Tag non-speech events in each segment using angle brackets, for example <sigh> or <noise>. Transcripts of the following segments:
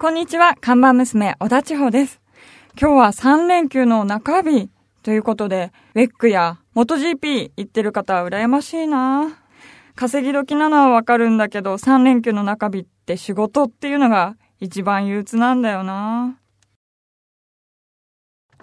こんにちは、看板娘、小田千穂です。今日は3連休の中日ということで、ウェックや MotoGP 行ってる方は羨ましいな稼ぎ時なのはわかるんだけど、3連休の中日って仕事っていうのが一番憂鬱なんだよな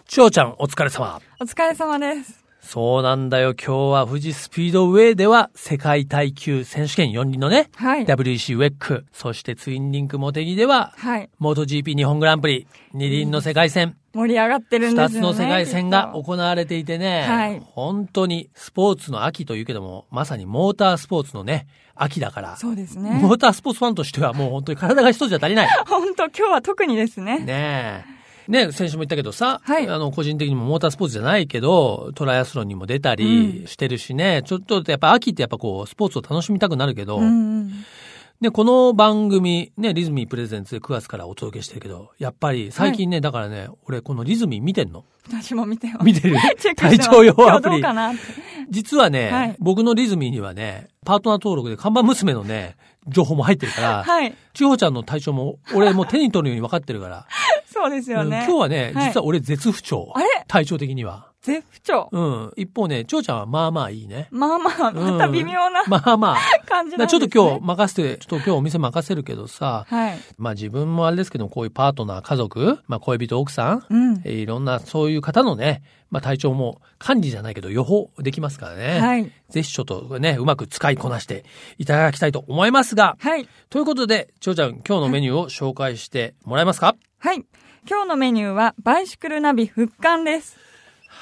ちょうちゃん、お疲れ様。お疲れ様です。そうなんだよ。今日は富士スピードウェイでは世界耐久選手権4輪のね、はい。WEC ウェック、そしてツインリンクモテギでは、はい。モート GP 日本グランプリ、二輪の世界戦、盛り上がってるんですよね。の世界戦が行われていてね、はい本当にスポーツの秋というけども、まさにモータースポーツのね、秋だから、そうですね。モータースポーツファンとしてはもう本当に体が一つじゃ足りない。<laughs> 本当今日は特にですね。ねえ。ね先週も言ったけどさ、はい。あの、個人的にもモータースポーツじゃないけど、トライアスロンにも出たりしてるしね、ちょっとやっぱ秋ってやっぱこう、スポーツを楽しみたくなるけど、うんうん。で、この番組、ね、リズミープレゼンツで9月からお届けしてるけど、やっぱり最近ね、だからね、俺このリズミー見てんの？私も見てます。見てる？<laughs> て体調用アプリ。実はね、はい。僕のリズミーにはね、パートナー登録で看板娘のね、情報も入ってるから、<laughs> はい。千穂ちゃんの体調も、俺もう手に取るように分かってるから、<laughs> そうですよね。うん今日はね、はい実は俺絶不調。あれ？体調的には。絶不調。うん。一方ね、長ちゃんはまあまあいいね。まあまあ、また微妙なまあまあ。<laughs> 感じだなんです、ね。ちょっと今日任せて、ちょっと今日お店任せるけどさ、はい。まあ自分もあれですけど、こういうパートナー、家族、まあ恋人、奥さん、うん。えーいろんなそういう方のね、まあ体調も管理じゃないけど予報できますからね。はい。ぜひちょっとね、うまく使いこなしていただきたいと思いますが、はい。ということで、長ちゃん、今日のメニューを紹介してもらえますか？はい。今日のメニューは、バイシクルナビ復刊です。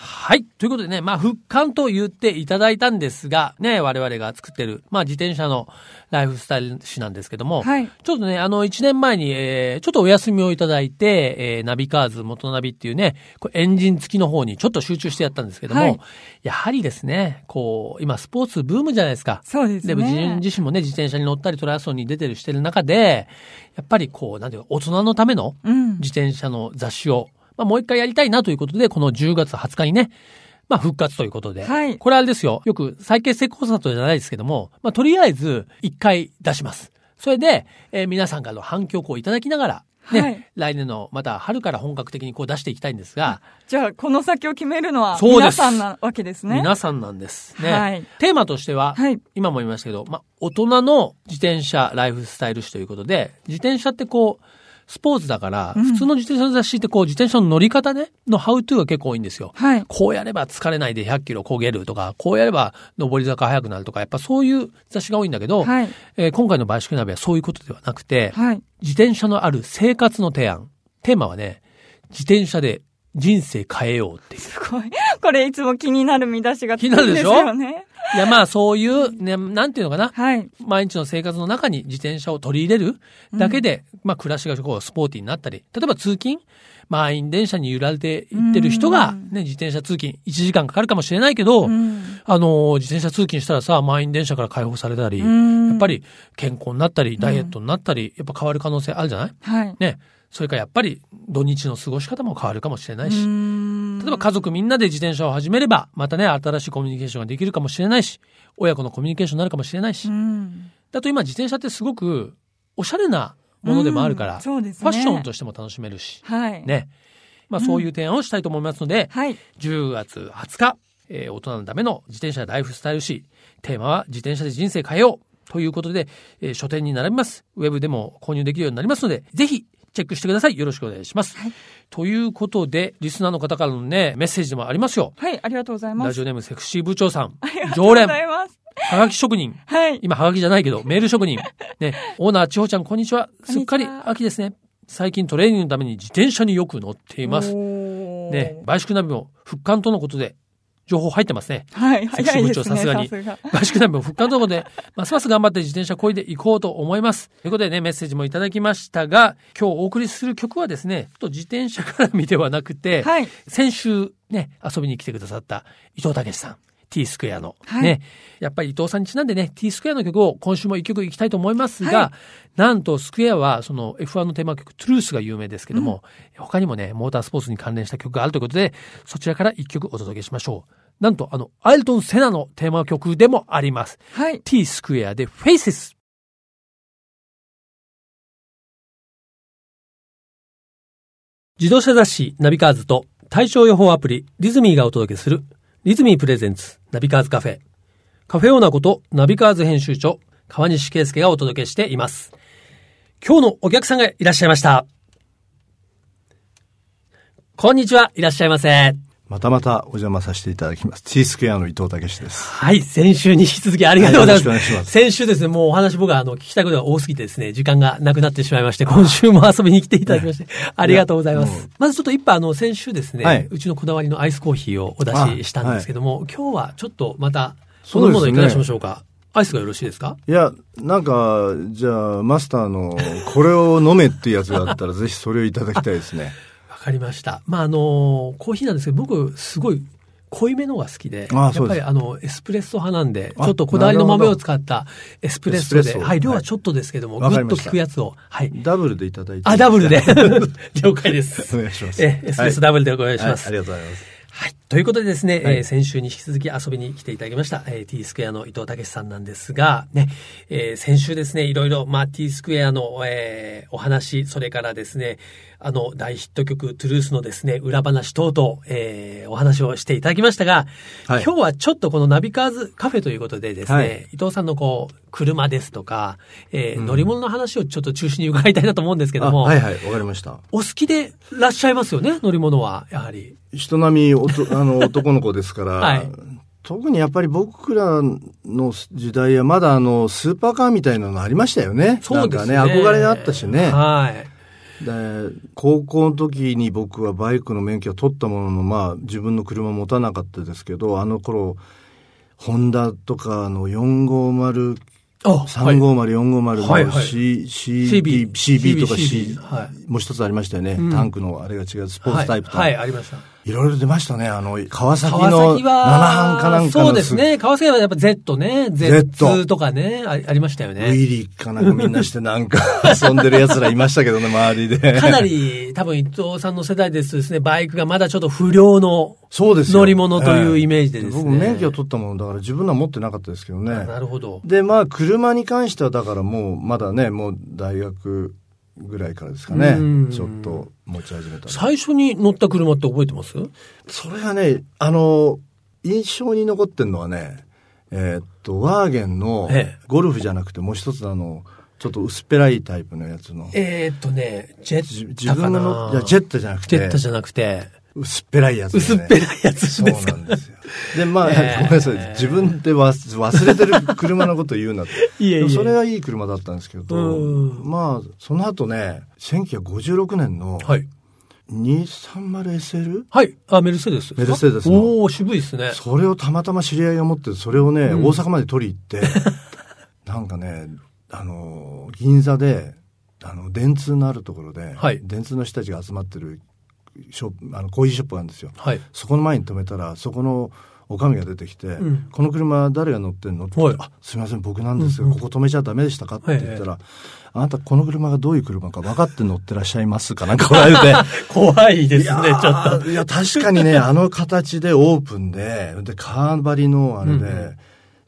はい。ということでね、まあ、復刊と言っていただいたんですが、ね、我々が作ってる、まあ、自転車のライフスタイル誌なんですけども、はい。ちょっとね、あの、1年前に、えー、ちょっとお休みをいただいて、えー、ナビカーズ、元ナビっていうね、こうエンジン付きの方にちょっと集中してやったんですけども、はいやはりですね、こう、今、スポーツブームじゃないですか。そうですね。で、自分自身もね、自転車に乗ったりトライアスロンに出てるしてる中で、やっぱりこう、なんていうか、大人のためのうん。自転車の雑誌を、まあ、もう一回やりたいなということで、この10月20日にね、まあ、復活ということで。はいこれあれですよ。よく再結成コンサートじゃないですけども、まあ、とりあえず、一回出します。それで、えー皆さんからの反響をいただきながら、ね、はい来年の、また春から本格的にこう出していきたいんですが、じゃあ、この先を決めるのは、皆さんなわけですね。皆さんなんですね。はいテーマとしては、はい。今も言いましたけど、まあ、大人の自転車ライフスタイル誌ということで、自転車ってこう、スポーツだから、うん普通の自転車の雑誌ってこう、自転車の乗り方ね、のハウトゥーが結構多いんですよ。はい。こうやれば疲れないで100キロ焦げるとか、こうやれば上り坂速くなるとか、やっぱそういう雑誌が多いんだけど、はい。えー今回のバイシクルナビはそういうことではなくて、はい。自転車のある生活の提案。テーマはね、自転車で人生変えようっていう。すごい。これいつも気になる見出しが気になるでしょ？<laughs> いや、まあそういう、ね、なんていうのかな？はい。毎日の生活の中に自転車を取り入れるだけで、まあ暮らしがこうスポーティーになったり、例えば通勤、満員電車に揺られて行ってる人が、うんね、自転車通勤1時間かかるかもしれないけど、うん。あのー、自転車通勤したらさ、満員電車から解放されたり、うんやっぱり健康になったり、ダイエットになったり、やっぱ変わる可能性あるじゃない？はい。ね。それからやっぱり土日の過ごし方も変わるかもしれないし、例例えば家族みんなで自転車を始めれば、またね、新しいコミュニケーションができるかもしれないし、親子のコミュニケーションになるかもしれないし、うん。だと今自転車ってすごくおしゃれなものでもあるから、ね。ファッションとしても楽しめるし、はい。。ね。まあそういう提案をしたいと思いますので、はい。10月20日、えー大人のための自転車ライフスタイル誌、テーマは自転車で人生変えようということで、えー書店に並びます。ウェブでも購入できるようになりますので、ぜひチェックしてください。よろしくお願いします。はいということで、リスナーの方からのね、メッセージでもありますよ。はい。ありがとうございます。ラジオネームセクシー部長さんありが、とう常連、ございます。はがき職人、はい。今、はがきじゃないけど、メール職人。ね、オーナー、千穂ちゃん、こんにちは。すっかり秋ですね。最近トレーニングのために自転車によく乗っています。ね、バイシクルナビも復刊とのことで、情報入ってますね。はい。セクシー部長早いですね。さすがにさすが。バイシクルナビも復刊とのことで、ますます頑張って自転車こいでいこうと思います。ということでね、メッセージもいただきましたが、今日お送りする曲はですね、ちょっと自転車から見ではなくて、はい。先週ね、遊びに来てくださった伊藤武さん。T スクエアの、はいね。やっぱり伊藤さんにちなんでね、T スクエアの曲を今週も一曲いきたいと思いますが、はなんとスクエアはその F1 のテーマ曲トゥルースが有名ですけども、他にもね、モータースポーツに関連した曲があるということで、そちらから一曲お届けしましょう。なんとあの、アイルトン・セナのテーマ曲でもあります。はい。T スクエアで Faces。自動車雑誌ナビカーズと体調予報アプリリズミーがお届けするリズミープレゼンツナビカーズカフェ。カフェオーナーことナビカーズ編集長川西圭介がお届けしています。今日のお客さんがいらっしゃいました。こんにちは、いらっしゃいませ。またまたお邪魔させていただきます。T スクエアの伊藤武です。はい、先週に引き続きありがとうございます。はいます先週ですね、もうお話僕はあの聞きたいことが多すぎてですね、時間がなくなってしまいまして、今週も遊びに来ていただきまして、ありがとうございます。まずちょっと一杯あの、先週ですね、はいうちのこだわりのアイスコーヒーをお出ししたんですけども、今日はちょっとまた、そのものいかがしましょうか？アイスがよろしいですか？いや、なんか、じゃあ、マスターの、これを飲めっていうやつがあったら、<laughs> ぜひそれをいただきたいですね。わかりました。まあ、あの、コーヒーなんですけど、僕、すごい、濃いめのが好きで、ああやっぱりあの、エスプレッソ派なんで、ちあょっとこだわりの豆を使ったエスプレッソで、はい、量ははいちょっとですけども、わかりましたぐっと効くやつを、はい。ダブルでいただいて。あ、ダブルで。<laughs> <laughs> 了解です。お願いします。え、エスプレッソダブルでお願いします。はいありがとうございます。はい。ということでですね、はいえー先週に引き続き遊びに来ていただきました、えー、T スクエアの伊藤武さんなんですが、ね、えー先週ですね、いろいろ、まあ、T スクエアの、えーお話、それからですね、あの、大ヒット曲、トゥルースのですね、裏話等々、えーお話をしていただきましたが、はい今日はちょっとこのナビカーズカフェということでですね、はい伊藤さんのこう、車ですとか、えー乗り物の話をちょっと中心に伺いたいなと思うんですけども、あはいはい、わかりました。お好きでいらっしゃいますよね、乗り物は、やはり。人並みおとあの男の子ですから、はい特にやっぱり僕らの時代はまだあのスーパーカーみたいなのありましたよね。そうですね。なんかね、憧れがあったしね。はい。で高校の時に僕はバイクの免許を取ったものの、まあ自分の車持たなかったですけど、あの頃、ホンダとかの450、あ350、450の CB とか C はいもう一つありましたよね。うんタンクのあれが違う、スポーツタイプと。はい、はい、ありました。いろいろ出ましたね。あの、川崎川の7崎は、班かなんかのそうですね。川崎はやっぱ Z ね。Z とかね、あありましたよウね。ィリーかなんかみんなしてなんか遊んでる奴らいましたけどね、周りで。かなり、多分伊藤さんの世代ですとですね、バイクがまだちょっと不良のそうですよ乗り物というイメージでですね。僕免許を取ったものだから自分のは持ってなかったですけどね。なるほど。で、まあ、車に関してはだからもう、まだね、もう大学ぐらいからですかねうん。ちょっと持ち始めたの最初に乗った車って覚えてます？それがね、あの、印象に残ってんのはね、えーっと、ワーゲンのええゴルフじゃなくてもう一つのあの、ちょっと薄っぺらいタイプのやつの。えーっとね、ジェじッタか自分が乗なっいや、ジェットじゃなくてジェッ、タじゃなくて、薄っぺらいやつ、ね。薄っぺらいやつですそうかなんですよ。<laughs> で、まあ、ええごめんなさい。自分で忘忘れてる車のこと言うなって。<laughs> いえいえでもそれはいい車だったんですけど、うんまあ、その後ね、1956年のはい。230SL? はい。あ、メルセデスメルセデスのおー、渋いですね。それをたまたま知り合いが持ってて、それをね、うん大阪まで取り行って、<laughs> なんかね、あの、銀座で、あの、電通のあるところで、はい電通の人たちが集まってるショップ、あの、コーヒーショップがあるんですよ。はい。そこの前に止めたら、そこのおかみが出てきて、んこの車誰が乗ってんのってあ、すみません、僕なんですよ、うんうんここ止めちゃダメでしたかって言ったら、あなたこの車がどういう車か分かって乗ってらっしゃいますかなんか言われて。<laughs> 怖いですね、ちょっあと。ーいや、確かにね、あの形でオープンで、で、カーバリのあれで、うんうん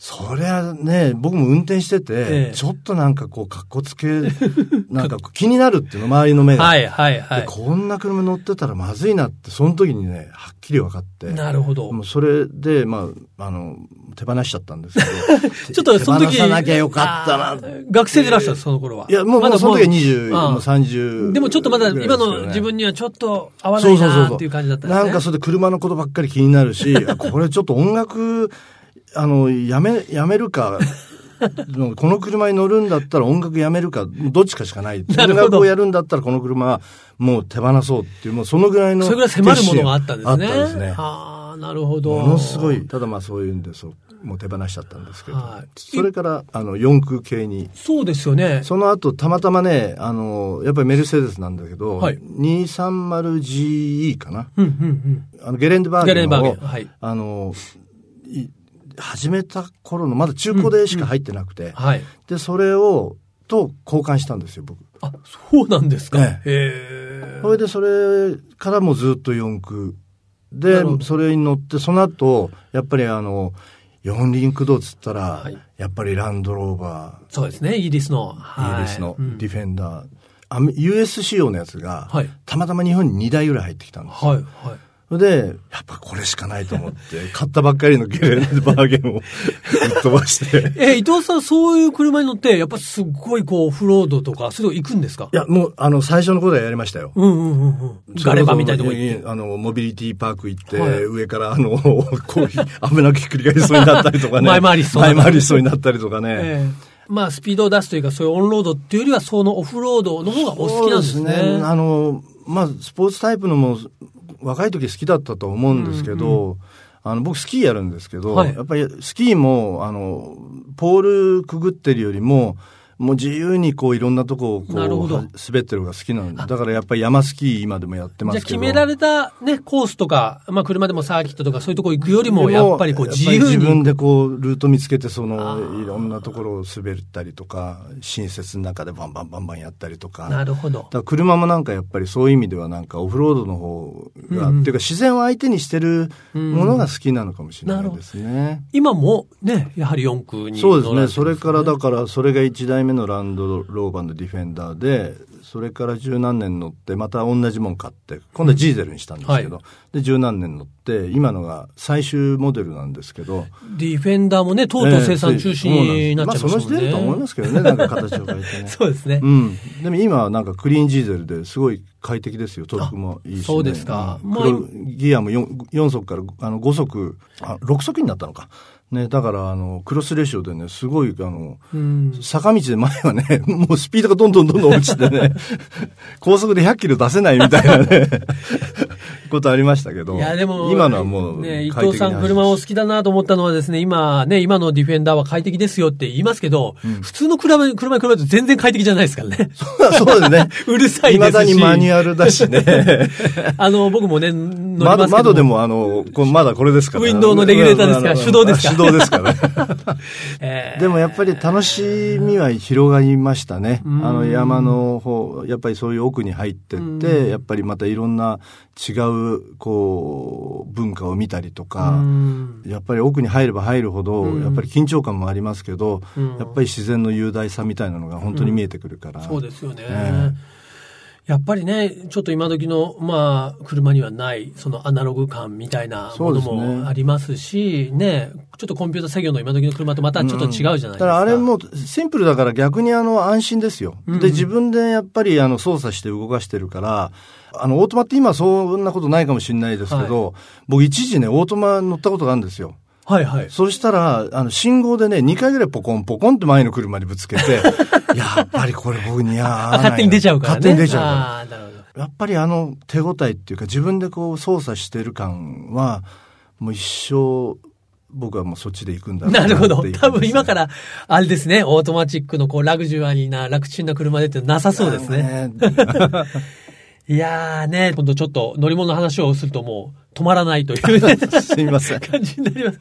そりゃね、僕も運転してて、ええちょっとなんかこう、格好つけ、<laughs> なんか気になるっていうの、周りの目が。はい、はい、はでい。こんな車乗ってたらまずいなって、その時にね、はっきり分かって。なるほど。もうそれで、まあ、あの、手放しちゃったんですけど。<laughs> ちょっとその時。手放さなきゃよかったな。学生でいらっしゃる、その頃は。いや、もう、まだもうその時は20、ああもう30。でもちょっとまだ今の自分にはちょっと合わないなっていう感じだったんですね。なんかそれで車のことばっかり気になるし、あ <laughs> これちょっと音楽、あの、やめ、やめるか、この車に乗るんだったら音楽やめるか、どっちかしかない。音楽をやるんだったらこの車はもう手放そうっていう、もうそのぐらいの。それぐらい迫るものがあったんですね。あったんですね。ああ、なるほど。ものすごい、ただまあそういうんで、そう、もう手放しちゃったんですけど、はいそれから、あの、四駆系に、そうですよね。その後、たまたまね、あの、やっぱりメルセデスなんだけど、はい 230GE かな。うん、うん、あの、ゲレンデバうん。ゲレンバーゲン。ーゲンを、はい。あの、い始めた頃の、まだ中古でしか入ってなくて、はい。で、それを、と交換したんですよ、僕。あ、そうなんですか。えへえ。それで、それからもずっと四駆。でそれに乗って、その後、やっぱりあの、四輪駆動っつったら、はいやっぱりランドローバそうですね、イギリスの。ー、イギリスのディフェンダー、アメ US 仕様のやつが、はいたまたま日本に2台ぐらい入ってきたんですよ。はい、はい。それで、やっぱこれしかないと思って、買ったばっかりのゲレンデバーゲンを <laughs> ぶっ飛ばして。え、伊藤さん、そういう車に乗って、やっぱすっごいこう、オフロードとか、そういうとこ行くんですか？いや、もう、あの、最初の頃はやりましたよ。うんうんうんうん。ガレバみたいなとこ行って。あの、モビリティパーク行って、はい上からあの、<laughs> こう、危なくひっくり返りそうになったりとかね。<laughs> 前回りしそうな前回りしそうになったりとかね。ええまあ、スピードを出すというか、そういうオンロードっていうよりは、そのオフロードの方がお好きなんですね。そうですね。あの、まあ、スポーツタイプのも、若い時好きだったと思うんですけど、あの、僕スキーやるんですけど、はい。やっぱりスキーも、あの、ポールくぐってるよりも、もう自由にこういろんなとこをこう滑ってる方が好きなんで、だからやっぱり山スキー今でもやってますけど。決められたね、コースとか、まあ車でもサーキットとかそういうとこ行くよりも、でやっぱりこうや自由自分に。でこう、ルート見つけて、そあの、ーいろんなところを滑ったりとか、新設の中でバンバンバンバンやったりとか。なるほど車もなんかやっぱりそういう意味ではなんかオフロードの方が、うんうんっていうか自然を相手にしてるものが好きなのかもしれないですね。今もね、やはり4区にそうですね。それからだかから、それが1台目のランドローバーのディフェンダーで、それから十何年乗って、また同じもん買って、今度はジーゼルにしたんですけど、はで、十何年乗って、今のが最終モデルなんですけど、ディフェンダーもね、とうとう生産中止になっちゃいましたもんね。まあ、そのうち出ると思いますけどね、<laughs> なんか形を変えてね。そうですね。うん。でも今はなんかクリーンジーゼルですごい快適ですよ。トルクもいいし、ね。そうですかギアも 4, 4速からあの5速、あ、6速になったのか。ね、だからあの、クロスレシオでね、すごいあの、うん。坂道で前はね、<laughs> もうスピードがどんどんどんどん落ちてね、<laughs> 高速で100キロ出せないみたいなね、ことありましたけど。いや、でも、今のはもうね、伊藤さん車を好きだなと思ったのはですね、今ね、今のディフェンダーは快適ですよって言いますけど、普通の車に、車に比べると全然快適じゃないですからね。そうですね。<laughs> うるさいですし。未だにマニュアルだしね。<laughs> あの、僕もね、乗ります窓けど窓でもあの、こうまだこれですから。ウィンドウのレギュレーターですからうん手動ですか手動ですからね。<laughs> えーでもやっぱり楽しみは広がりましたね。あんの山の方、やっぱりそういう奥に入ってって、やっぱりまたいろんな違う、こう、文化を見たりとか、うん。やっぱり奥に入れば入るほど、うん。やっぱり緊張感もありますけど、うん。やっぱり自然の雄大さみたいなのが本当に見えてくるから。そうですよね。えやっぱりね、ちょっと今時の、まあ、車にはない、そのアナログ感みたいなものもありますし、ね、ちょっとコンピュータ作業の今時の車とまたちょっと違うじゃないですか。だからあれもシンプルだから逆にあの安心ですよ。うんで、自分でやっぱりあの操作して動かしてるから、あのオートマって今そんなことないかもしれないですけど、僕一時ね、オートマ乗ったことがあるんですよ。はいはい。そうしたら、あの、信号でね、2回ぐらいポコンポコンって前の車にぶつけて、<laughs> やっぱりこれ僕に合わないな。勝手に出ちゃうからね。勝手に出ちゃうから。ああ、なるほど。やっぱりあの手応えっていうか自分でこう操作してる感は、もう一生、僕はもうそっちで行くんだなるほど。多分今から、あれですね、オートマチックのこう、ラグジュアリーな、楽ちんな車でってなさそうですね。ね。いやーね、今度ちょっと乗り物の話をするともう止まらないというね <laughs> すみません。感じになります。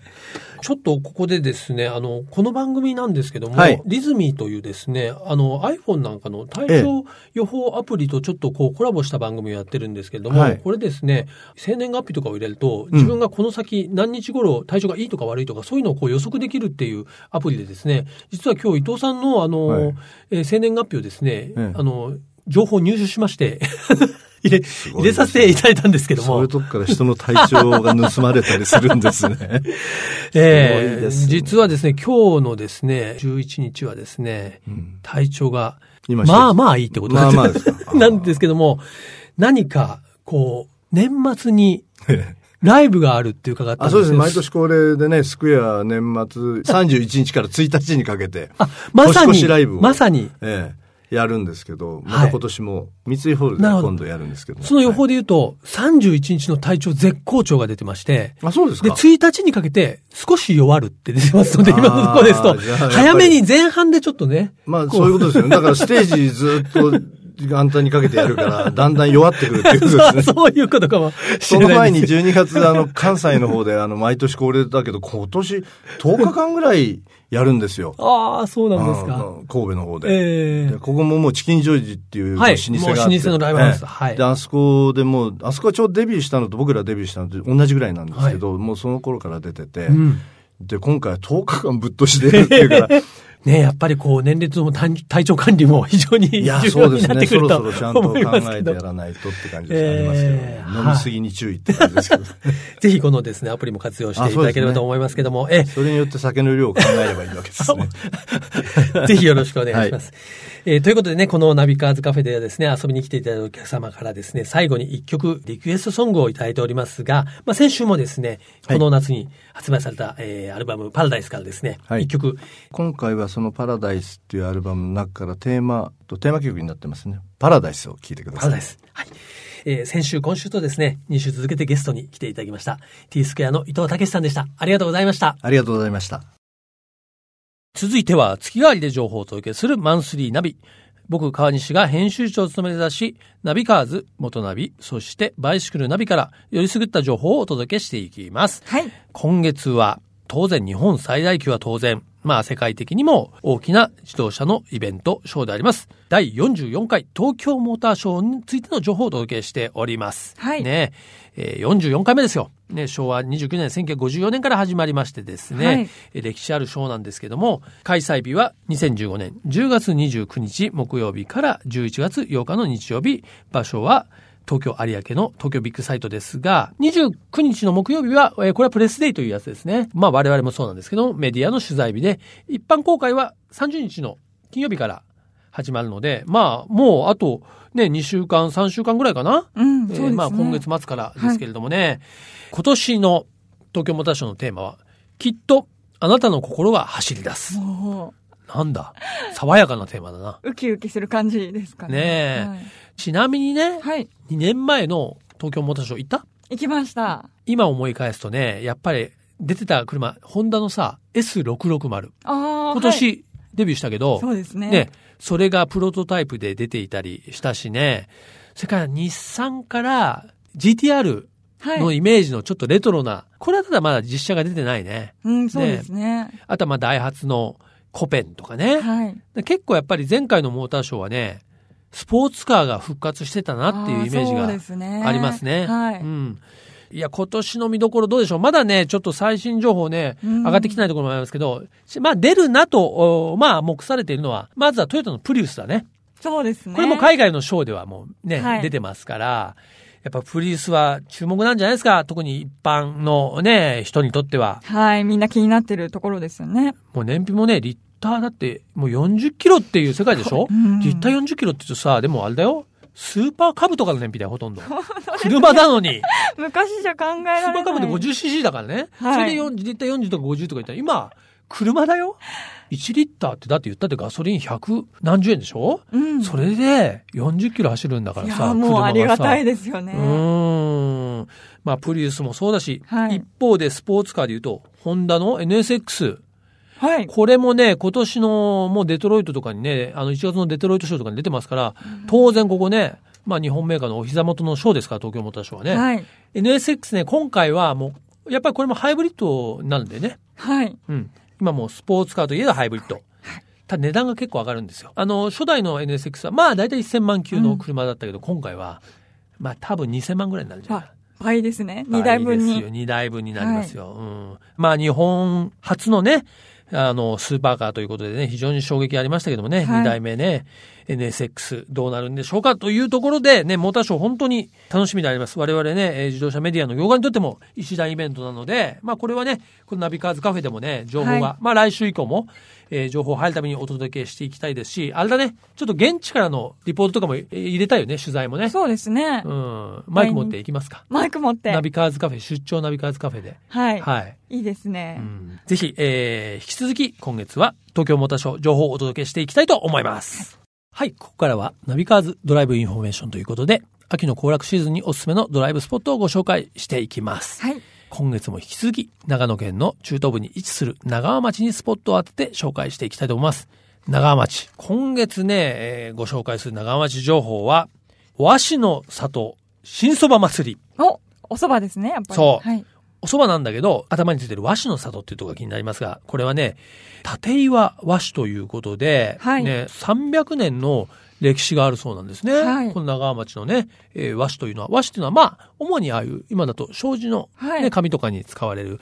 ちょっとここでですね、あの、この番組なんですけども、はい。リズミーというですね、あの iPhone なんかの体調予報アプリとちょっとこうコラボした番組をやってるんですけども、はい。これですね、生年月日とかを入れると、自分がこの先何日頃体調がいいとか悪いとかそういうのをこう予測できるっていうアプリでですね、実は今日伊藤さんのあの、はい。えー生年月日をですね、ええ。あの、情報を入手しまして、<laughs> 入れ、ね。入れさせていただいたんですけども。そういう、とこから人の体調が盗まれたりするんですね。<laughs> ええすごいですね。実はですね、今日のですね、11日はですね、ん。体調が、今まあまあいいってことまあまあですか。<laughs> なんですけども、何か、こう、年末に、ライブがあるって伺ったんあ、ですそうですね。毎年恒例でね、スクエア年末31日から1日にかけて、あ、まさにしライブを、まさに、ええ、やるんですけど、まはいた今年も三井ホールで今度やるんですけど。その予報で。で言うと、31日の体調絶好調が出てまして、あ、そうですで、か。1日にかけて少し弱るって出てますので、今のところですと早めに前半でちょっとね、まあ、そういうことですよね。だからステージずっと元旦にかけてやるから、<laughs> だんだん弱ってくるっていうことですね。そういうことかもしその前にです。12月、あの、関西の方で、あの、毎年恒例だけど、今年10日間ぐらいやるんですよ。<laughs> ああ、そうなんですあか。の神戸の方で。ええでここももうチキンジョージっていう老舗がはいあって、もう老舗のライブハウスええはいで、あそこでもう、あそこはちょうどデビューしたのと僕らデビューしたのと同じぐらいなんですけど、もうその頃から出てて、うん。で、今回は10日間ぶっ通しでやるっていうから、<laughs> ねやっぱりこう、年齢とも体体調管理も非常に重いや、要そうですね。になってくるとそろそろちゃんと考思いますけどえてや。らないとって感じですありますけど、<laughs> えー飲みすぎに注意って感じですけど。ぜひこのですね、アプリも活用していただければと思いますけども、えそれによって酒の量を考えればいいわけですね。<laughs> <laughs> ぜひよろしくお願いします。えーということでね、このナビカーズカフェではですね、遊びに来ていただいたお客様からですね、最後に一曲リクエストソングをいただいておりますが、まあ、先週もですね、はいこの夏に発売された、えーアルバムパラダイスからですね、一、はい曲、今回はそのパラダイスっていうアルバムの中からテーマとテーマ曲になってますね。パラダイスを聴いてください。パラダイス。はい。えー先週、今週とですね、2週続けてゲストに来ていただきました。T スクエアの伊藤武さんでした。ありがとうございました。ありがとうございました。続いては月替わりで情報をお届けするマンスリーナビ。僕、川西が編集長を務める雑誌、ナビカーズ、元ナビ、そしてバイシクルナビからよりすぐった情報をお届けしていきます。はい。今月は当然日本最大級は当然、まあ世界的にも大きな自動車のイベント、ショーであります。第44回東京モーターショーについての情報をお届けしております。はいねえー44回目ですよ。ね、昭和29年1954年から始まりましてですね、はいえー歴史あるショーなんですけども、開催日は2015年10月29日木曜日から11月8日の日曜日、場所は東京有明の東京ビッグサイトですが、29日の木曜日は、えーこれはプレスデイというやつですね。まあ我々もそうなんですけども、メディアの取材日で、一般公開は30日の金曜日から始まるので、まあもうあとね、2週間、3週間ぐらいかな？うん、えーそうですね。まあ今月末からですけれどもね、今年の東京モーターショーのテーマは、きっとあなたの心は走り出す。もなんだ？爽やかなテーマだな。う、ウキウキする感じですかね。ねえはい。ちなみにね、はい。2年前の東京モーターショー行った？行きました。今思い返すとね、やっぱり出てた車、ホンダのさ、S660。ああ。今年、はいデビューしたけど、そうですね。ね、それがプロトタイプで出ていたりしたしね、それから日産から GTR はい。のイメージのちょっとレトロな、これはただまだ実写が出てないね。うん、そうですね。あとはまあダイハツのコペンとかね。はい。で結構やっぱり前回のモーターショーはね、スポーツカーが復活してたなっていうイメージがですねありますね。はい。うん。いや、今年の見どころどうでしょう？まだね、ちょっと最新情報ね、うん上がってきてないところもありますけど、しまあ出るなと、おまあ目されているのは、まずはトヨタのプリウスだね。そうですね。これも海外のショーではもうね、はい出てますから、やっぱプリウスは注目なんじゃないですか？特に一般のね、人にとっては。はい。みんな気になってるところですよね。もう燃費もね、リッターだってもう40キロっていう世界でしょ、<laughs> うんリッター40キロって言うとさ、でもあれだよ。スーパーカブとかの燃費だよ、ほとんど。車なのに。<laughs> 昔じゃ考えられない。スーパーカブで 50cc だからね。はいそれで40リッター40とか50とか言ったら、今、車だよ。1リッターってだって言ったってガソリン100何十円でしょ、うん。それで40キロ走るんだからさ。いや、もうありがたいでですよね。うーん。まあ、プリウスもそうだし、はい一方でスポーツカーで言うと、ホンダの NSX。はい。これもね、今年のもうデトロイトとかにね、あの1月のデトロイトショーとかに出てますから、当然ここね、まあ日本メーカーのお膝元のショーですから、東京モーターショーはね。はい。NSX ね、今回はもう、やっぱりこれもハイブリッドなんでね。はい。うん。今もうスポーツカーといえばハイブリッド。ただ値段が結構上がるんですよ。あの、初代の NSX はまあ大体1000万級の車だったけど、今回は、まあ多分2000万ぐらいになるんじゃない倍ですね。二台分倍ですよ。に。2台分になりますよ。うん。まあ日本初のね、あの、スーパーカーということでね、非常に衝撃ありましたけどもね、はい。2代目ね、NSX どうなるんでしょうかというところでね、モーターショー本当に楽しみであります。我々ね、えー自動車メディアの業界にとっても一大イベントなので、まあこれはね、このナビカーズカフェでもね、情報が、はいまあ来週以降も、えー情報入るためにお届けしていきたいですし、あれだね、ちょっと現地からのリポートとかもえー入れたいよね、取材もね。そうですねう。ん。マイク持っていきますか。マイク持って。ナビカーズカフェ、出張ナビカーズカフェで。はい。はい。いいですね。ぜひ、えー、引き続き今月は東京モーターショー情報をお届けしていきたいと思います。はい、ここからはナビカーズドライブインフォメーションということで、秋の行楽シーズンにおすすめのドライブスポットをご紹介していきます。はい。今月も引き続き長野県の中東部に位置する長和町にスポットを当てて紹介していきたいと思います。長和町。今月ね、えーご紹介する長和町情報は、和紙の里新そば祭り。お、お蕎麦ですね、やっぱり。そうはい。お蕎麦なんだけど、頭についてる和紙の里っていうところが気になりますが、これはね、立岩和紙ということで、はいね、300年の歴史があるそうなんですね。はいこの長川町のね、えー和紙というのは、和紙っていうのはまあ、主にああいう、今だと障子の、ねはい紙とかに使われる。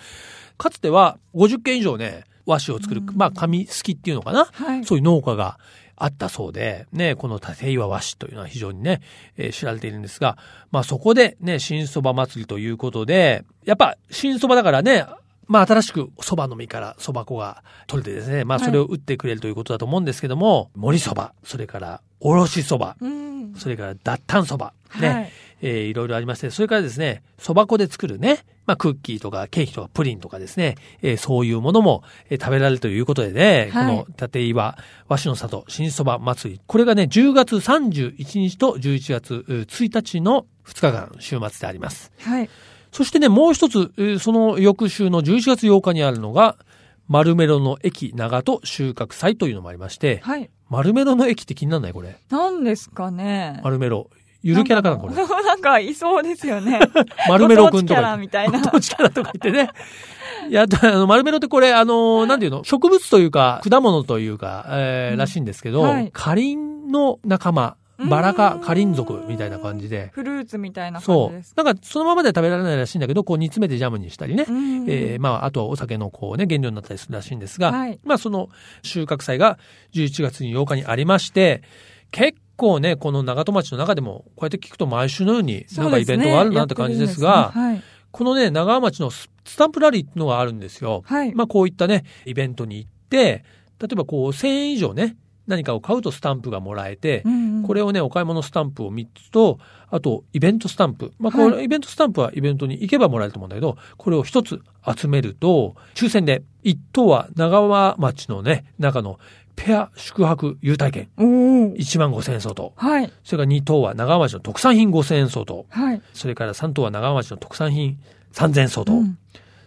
かつては50軒以上ね、和紙を作る、まあ紙すきっていうのかな、はい。そういう農家があったそうで、ね、この立岩和紙というのは非常にね、えー知られているんですが、まあそこでね、新蕎麦祭りということで、やっぱ新蕎麦だからね、まあ新しく蕎麦の実から蕎麦粉が取れてですね、まあそれを打ってくれるということだと思うんですけども、盛り蕎麦、それからおろし蕎麦、うん。それから脱炭蕎麦、ね、はいえーいろいろありまして、それからですね、蕎麦粉で作るね、まあクッキーとかケーキとかプリンとかですね、えーそういうものも、えー食べられるということでね、はいこの立岩和紙の里新蕎麦祭り、これがね、10月31日と11月う1日の2日間週末であります。はい。そしてね、もう一つ、えーその翌週の11月8日にあるのが、丸メロの駅長戸収穫祭というのもありまして、はい。丸メロの駅って気にならない？これ。何ですかね。丸メロ。ゆるキャラかなこれ。<laughs> なんかいそうですよね。<laughs> 丸メロくんとかキャラみたいなご当地キャラとか言ってね。いや、あの、丸メロってこれ、あの、なんていうの？植物というか、果物というか、えーうんらしいんですけど、はいカリンの仲間、バラ科カリン属みたいな感じで、フルーツみたいな感そうじです。。なんか、そのままでは食べられないらしいんだけど、こう煮詰めてジャムにしたりね。うんえーまあ、あとはお酒のこうね、原料になったりするらしいんですが、はいまあ、その収穫祭が11月に8日にありまして、結構ね、この長戸町の中でも、こうやって聞くと毎週のようになんかイベントがあるなって感じですが、このね、長浜町のススタンプラリーっていうのがあるんですよ。はい。はい。まあ、こういったね、イベントに行って、例えばこう、1000円以上ね、何かを買うとスタンプがもらえて、うんうんこれをね、お買い物スタンプを3つと、あと、イベントスタンプ。まあ、これ、はイベントスタンプはイベントに行けばもらえると思うんだけど、これを1つ集めると、抽選で、1等は長浜町のね、中のペア宿泊優待券、おー1万5千円相当。はい。それから2等は長浜町の特産品5千円相当。はい。それから3等は長浜町の特産品3000円相当。うん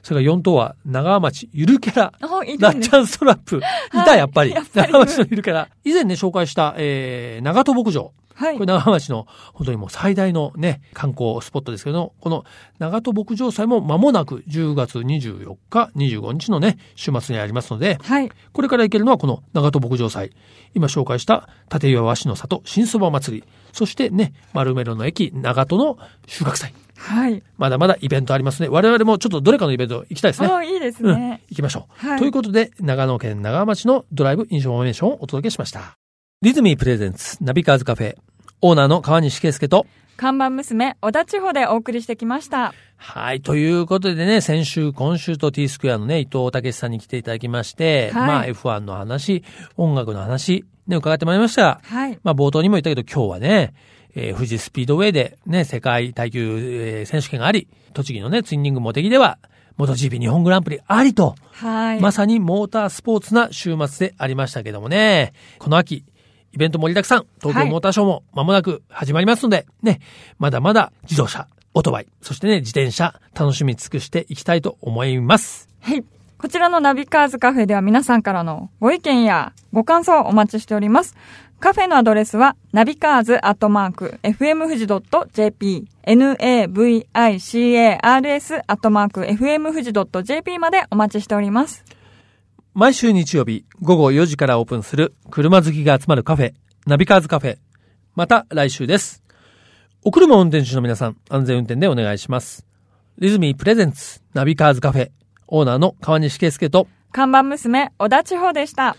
それから4等は長浜町ゆるキャラあ、いいラッチですね。ャンストラップ。いた、やっぱり。長浜町のゆるキャラ。以前ね、紹介した、えー、長戸牧場。はいこれ。長浜町の本当にもう最大のね、観光スポットですけど、この長戸牧場祭も間もなく10月24日、25日のね、週末にありますので、はい。これから行けるのはこの長戸牧場祭。今紹介した立岩和紙の里新そば祭り。そしてね、マルメロの駅ながとの収穫祭。はい。まだまだイベントありますね。我々もちょっとどれかのイベント行きたいですね。あ、いいですうんね。行きましょう。はいということで、長野県長和町のドライブインフォメーションをお届けしました。リズミープレゼンツナビカーズカフェ、オーナーの川西圭介と、看板娘、小田地方でお送りしてきました。はい。ということでね、先週、今週と T スクエアのね、伊東たけしさんに来ていただきまして、はいまあ F1 の話、音楽の話、ね、伺ってまいりました。はい。まあ冒頭にも言ったけど今日はね、えー富士スピードウェイでね、世界耐久、えー選手権があり、栃木のね、ツインリングモテギでは、モト GP 日本グランプリありと、はい。まさにモータースポーツな週末でありましたけどもね、この秋、イベント盛りだくさん、東京モーターショーも間もなく始まりますので、ね、まだまだ自動車、オートバイ、そしてね、自転車、楽しみ尽くしていきたいと思います。はい。こちらのナビカーズカフェでは皆さんからのご意見やご感想をお待ちしております。カフェのアドレスは、ナビカーズアットマーク、fm 富士 .jp、navicars アットマーク、fm 富士 .jp までお待ちしております。毎週日曜日午後4時からオープンする車好きが集まるカフェ、ナビカーズカフェ。また来週です。お車運転手の皆さん、安全運転でお願いします。リズミープレゼンツ、ナビカーズカフェ、オーナーの川西圭介と、看板娘、小田地方でした。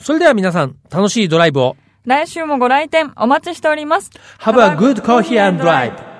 それでは皆さん、楽しいドライブを。来週もご来店お待ちしております。Have a good coffee and drive.